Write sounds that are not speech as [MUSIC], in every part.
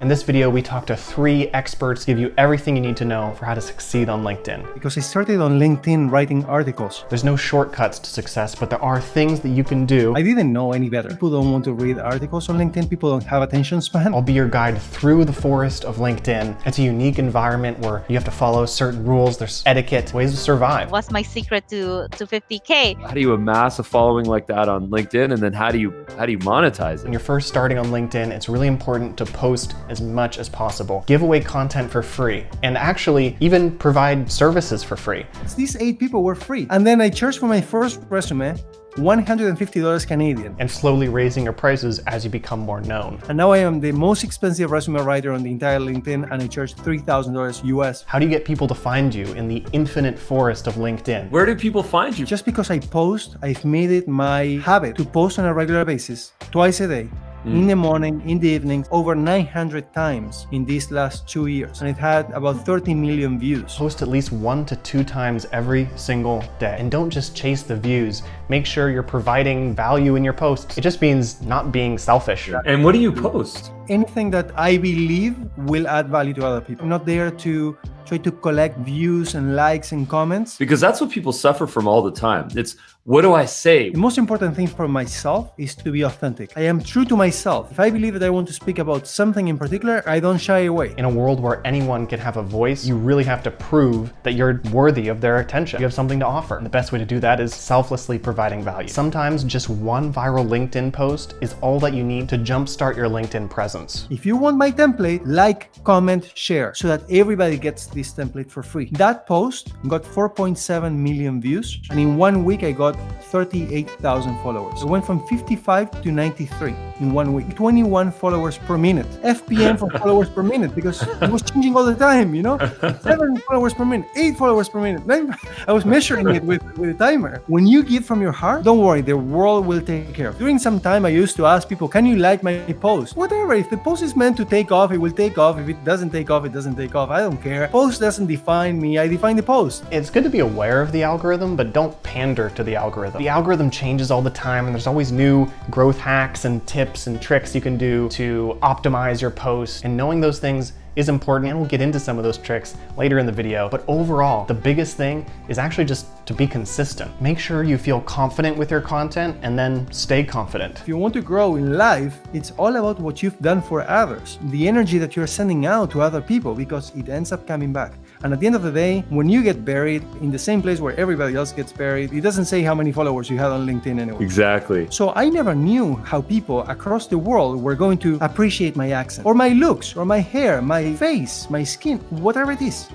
In this video, we talk to three experts, give you everything you need to know for how to succeed on LinkedIn. Because I started on LinkedIn writing articles. There's no shortcuts to success, but there are things that you can do. I didn't know any better. People don't want to read articles on LinkedIn, people don't have attention span. I'll be your guide through the forest of LinkedIn. It's a unique environment where you have to follow certain rules, there's etiquette, ways to survive. What's my secret to, to 50K? How do you amass a following like that on LinkedIn? And then how do you how do you monetize it? When you're first starting on LinkedIn, it's really important to post as much as possible. Give away content for free, and actually even provide services for free. These eight people were free. And then I charged for my first resume $150 Canadian. And slowly raising your prices as you become more known. And now I am the most expensive resume writer on the entire LinkedIn and I charge $3,000 US. How do you get people to find you in the infinite forest of LinkedIn? Where do people find you? Just because I post, I've made it my habit to post on a regular basis, twice a day. Mm. In the morning, in the evening, over 900 times in these last two years. And it had about 30 million views. Post at least one to two times every single day. And don't just chase the views. Make sure you're providing value in your posts. It just means not being selfish. And what do you post? anything that I believe will add value to other people. I'm not there to try to collect views and likes and comments. Because that's what people suffer from all the time. It's what do I say? The most important thing for myself is to be authentic. I am true to myself. If I believe that I want to speak about something in particular, I don't shy away. In a world where anyone can have a voice, you really have to prove that you're worthy of their attention. You have something to offer. And the best way to do that is selflessly providing value. Sometimes just one viral LinkedIn post is all that you need to jumpstart your LinkedIn presence. If you want my template, like, comment, share so that everybody gets this template for free. That post got 4.7 million views, and in one week I got 38,000 followers. I went from 55 to 93 in one week. 21 followers per minute. FPM for [LAUGHS] followers per minute because it was changing all the time, you know? Seven [LAUGHS] followers per minute, eight followers per minute. Nine- [LAUGHS] I was measuring it with, with a timer. When you give from your heart, don't worry, the world will take care of. During some time, I used to ask people, can you like my post? Whatever, if the post is meant to take off, it will take off. If it doesn't take off, it doesn't take off. I don't care. Post doesn't define me, I define the post. It's good to be aware of the algorithm, but don't pander to the algorithm. The algorithm changes all the time, and there's always new growth hacks and tips and tricks you can do to optimize your posts. And knowing those things is important, and we'll get into some of those tricks later in the video. But overall, the biggest thing is actually just to be consistent. Make sure you feel confident with your content and then stay confident. If you want to grow in life, it's all about what you've done for others, the energy that you're sending out to other people because it ends up coming back. And at the end of the day, when you get buried in the same place where everybody else gets buried, it doesn't say how many followers you had on LinkedIn anyway. Exactly. So I never knew how people across the world were going to appreciate my accent, or my looks, or my hair, my face, my skin, whatever it is.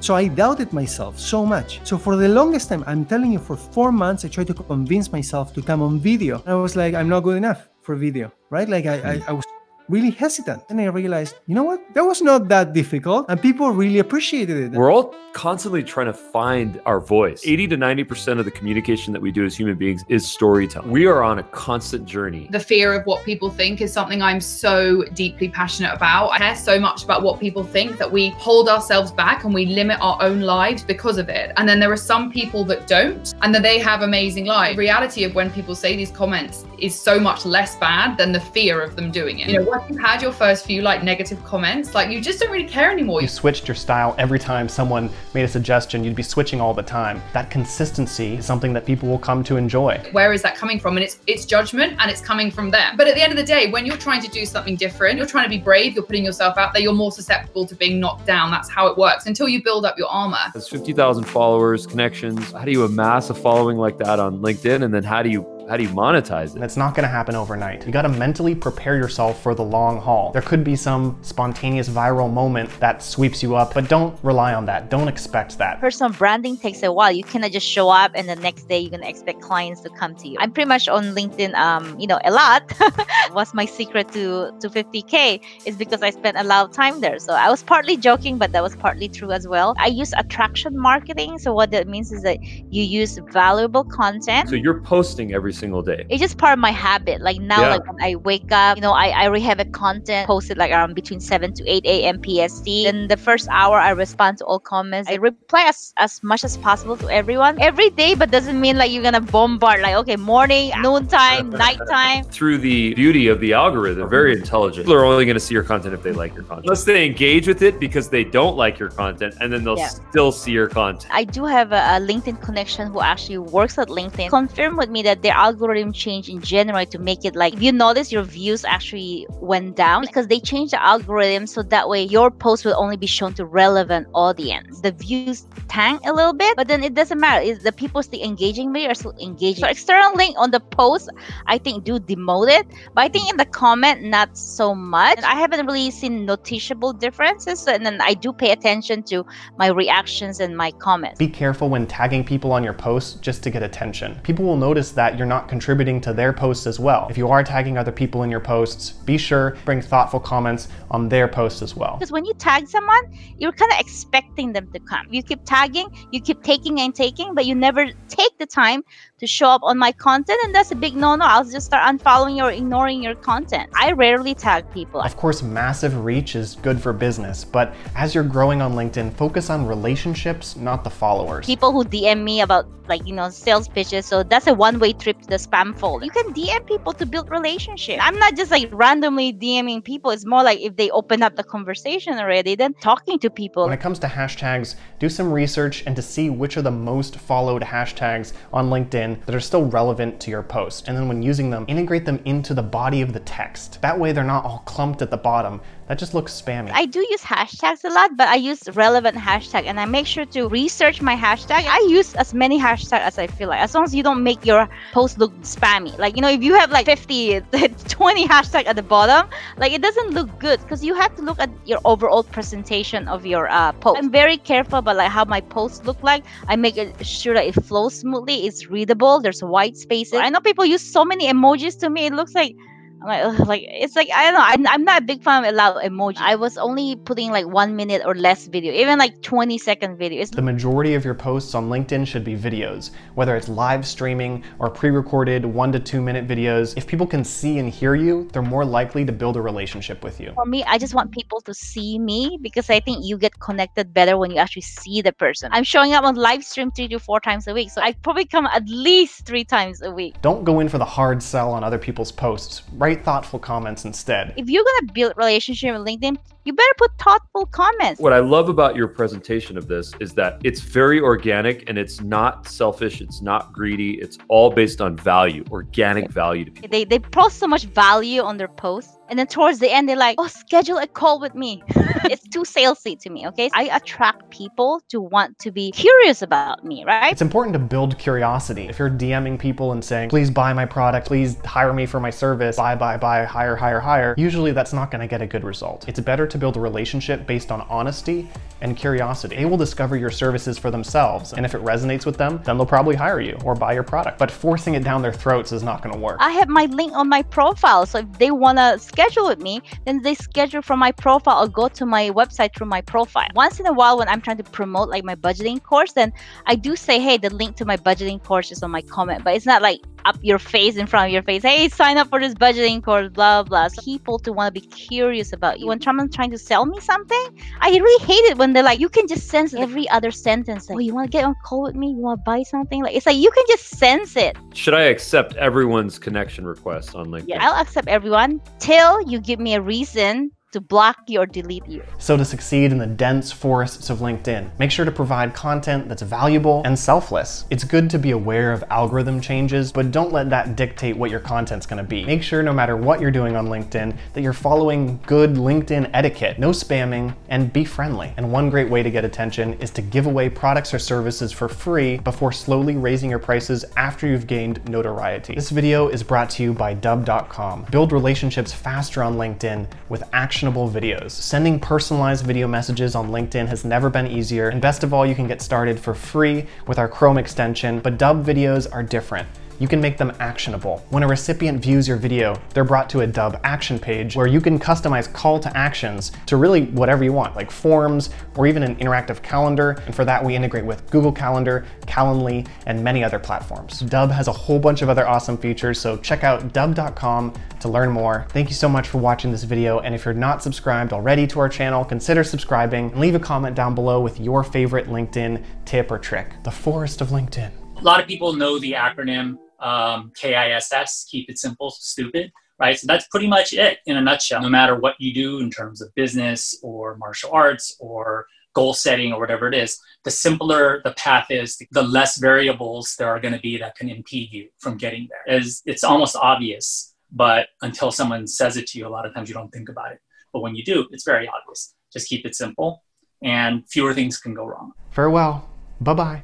So I doubted myself so much. So for the longest time, I'm telling you, for four months, I tried to convince myself to come on video. I was like, I'm not good enough for video, right? Like I, I, hmm. I was really hesitant. And I realized, you know what? That was not that difficult, and people really appreciated it. We're all constantly trying to find our voice. 80 to 90% of the communication that we do as human beings is storytelling. We are on a constant journey. the fear of what people think is something I'm so deeply passionate about. I care so much about what people think that we hold ourselves back and we limit our own lives because of it. And then there are some people that don't, and that they have amazing lives. The reality of when people say these comments is so much less bad than the fear of them doing it. You know, once you've had your first few like negative comments, like you just don't really care anymore. You switched your style every time someone made a suggestion, you'd be switching all the time. That consistency is something that people will come to enjoy. where is that coming from and it's it's judgment and it's coming from them but at the end of the day when you're trying to do something different you're trying to be brave you're putting yourself out there you're more susceptible to being knocked down that's how it works until you build up your armor Has 50,000 followers, connections. How do you amass a following like that on LinkedIn? And then how do you how do you monetize it? it's not going to happen overnight. You got to mentally prepare yourself for the long haul. There could be some spontaneous viral moment that sweeps you up, but don't rely on that. Don't expect that. Personal branding takes a while. You cannot just show up and the next day you're gonna expect clients to come to you. I'm pretty much on LinkedIn, um, you know, a lot. [LAUGHS] What's my secret to to 50k is because I spent a lot of time there. So I was partly joking, but that was partly true as well. I use attraction marketing. So what that means is that you use valuable content So you're posting every single day. it's just part of my habit. Like now, Yeah. like when I wake up, you know, I, I already have a content posted like around between 7 to 8 a.m. PST. Then the first hour, I respond to all comments. I reply as, as much as possible to everyone every day, but doesn't mean like you're gonna bombard like, okay, morning, noontime, [LAUGHS] nighttime. Through the beauty of the algorithm, very intelligent. People are only going to see your content if they like your content. Unless they engage with it because they don't like your content, and then they'll Yeah. still see your content. I do have a, a LinkedIn connection who actually works at LinkedIn. Confirm with me that their algorithm change in general to make it like if you notice your views actually went down because they changed the algorithm so that way your post will only be shown to relevant audience. The views tank a little bit, but then it doesn't matter. Is the people still engaging me or still engaging? So external link on the post, I think do demote it, but I think in the comment not so much. And I haven't really seen noticeable differences, and then I do pay attention to my reactions and my comments. Be careful when tagging people on your posts just to get attention. People will notice that you're not contributing to their posts as well. If you are tagging other people in your posts, be sure bring thoughtful comments on their posts as well. Because when you tag someone, you're kind of expecting them to come. You keep tagging, you keep taking and taking, but you never take the time to show up on my content, and that's a big no-no. I'll just start unfollowing or ignoring your content. I rarely tag people. Of course, massive reach is good for business, but as you're growing on LinkedIn, focus on relationships, not the followers. People who DM me about like you know sales pitches, so that's a one-way trip to the spam folder. You can DM people to build relationships I'm not just like randomly DMing people. It's more like if they open up the conversation already, then talking to people. When it comes to hashtags, do some research and to see which are the most followed hashtags on LinkedIn that are still relevant to your post. And then when using them, integrate them into the body of the text. That way they're not all clumped at the bottom. That just looks spammy. I do use hashtags a lot, but I use relevant hashtag and I make sure to research my hashtag. I use as many hashtags as I feel like, as long as you don't make your post look spammy. Like, you know, if you have like 50, [LAUGHS] 20 hashtag at the bottom, like it doesn't look good because you have to look at your overall presentation of your uh, post. I'm very careful about like how my posts look like. I make sure that it flows smoothly, it's readable, there's white spaces. I know people use so many emojis to me, it looks like like, ugh, like it's like I don't know. I'm, I'm not a big fan of a lot of emoji. I was only putting like one minute or less video, even like 20 second video. It's The majority of your posts on LinkedIn should be videos, whether it's live streaming or pre recorded one to two minute videos. If people can see and hear you, they're more likely to build a relationship with you. for me. I just want people to see me because I think you get connected better when you actually see the person. I'm showing up on live stream three to four times a week, so I probably come at least three times a week. Don't go in for the hard sell on other people's posts. Write thoughtful comments instead. If you're gonna build relationship with LinkedIn, you better put thoughtful comments. What I love about your presentation of this is that it's very organic and it's not selfish, it's not greedy, it's all based on value, organic value to people. They they post so much value on their posts, and then towards the end they're like, "Oh, schedule a call with me." [LAUGHS] it's too salesy to me. Okay, I attract people to want to be curious about me, right? It's important to build curiosity. If you're DMing people and saying, please buy my product, please hire me for my service, buy, buy, buy, hire, hire, hire, usually that's not gonna get a good result. It's better to build a relationship based on honesty and curiosity. They will discover your services for themselves, and if it resonates with them, then they'll probably hire you or buy your product. But forcing it down their throats is not gonna work. I have my link on my profile, so if they wanna schedule with me, then they schedule from my profile or go to my website through my profile. Once in a while, when I'm trying to promote like my budgeting course, then I do say, "Hey, the link to my budgeting course is on my comment," but it's not like up your face in front of your face. Hey, sign up for this budgeting course, blah blah. So people to want to be curious about you. When someone's trying to sell me something, I really hate it when they're like, you can just sense every other sentence. Like, oh, you want to get on call with me? You want to buy something? Like, it's like you can just sense it. Should I accept everyone's connection request on LinkedIn? Yeah, I'll accept everyone till you give me a reason to block you or delete you. So, to succeed in the dense forests of LinkedIn, make sure to provide content that's valuable and selfless. It's good to be aware of algorithm changes, but don't let that dictate what your content's gonna be. Make sure, no matter what you're doing on LinkedIn, that you're following good LinkedIn etiquette, no spamming, and be friendly. And one great way to get attention is to give away products or services for free before slowly raising your prices after you've gained notoriety. This video is brought to you by dubb.com. Build relationships faster on LinkedIn with actionable videos. Sending personalized video messages on LinkedIn has never been easier, and best of all, you can get started for free with our Chrome extension, but Dubb videos are different. You can make them actionable. When a recipient views your video, they're brought to a Dubb action page where you can customize call to actions to really whatever you want, like forms or even an interactive calendar. And for that, we integrate with Google Calendar, Calendly, and many other platforms. Dubb has a whole bunch of other awesome features, so check out dubb.com to learn more. Thank you so much for watching this video, and if you're not subscribed already to our channel, consider subscribing and leave a comment down below with your favorite LinkedIn tip or trick. The forest of LinkedIn. A lot of people know the acronym um, KISS, keep it simple, stupid, right? So that's pretty much it in a nutshell. No matter what you do in terms of business or martial arts or goal setting or whatever it is, the simpler the path is, the less variables there are going to be that can impede you from getting there. As it's almost obvious, but until someone says it to you, a lot of times you don't think about it. But when you do, it's very obvious. Just keep it simple, and fewer things can go wrong. Farewell. Bye bye.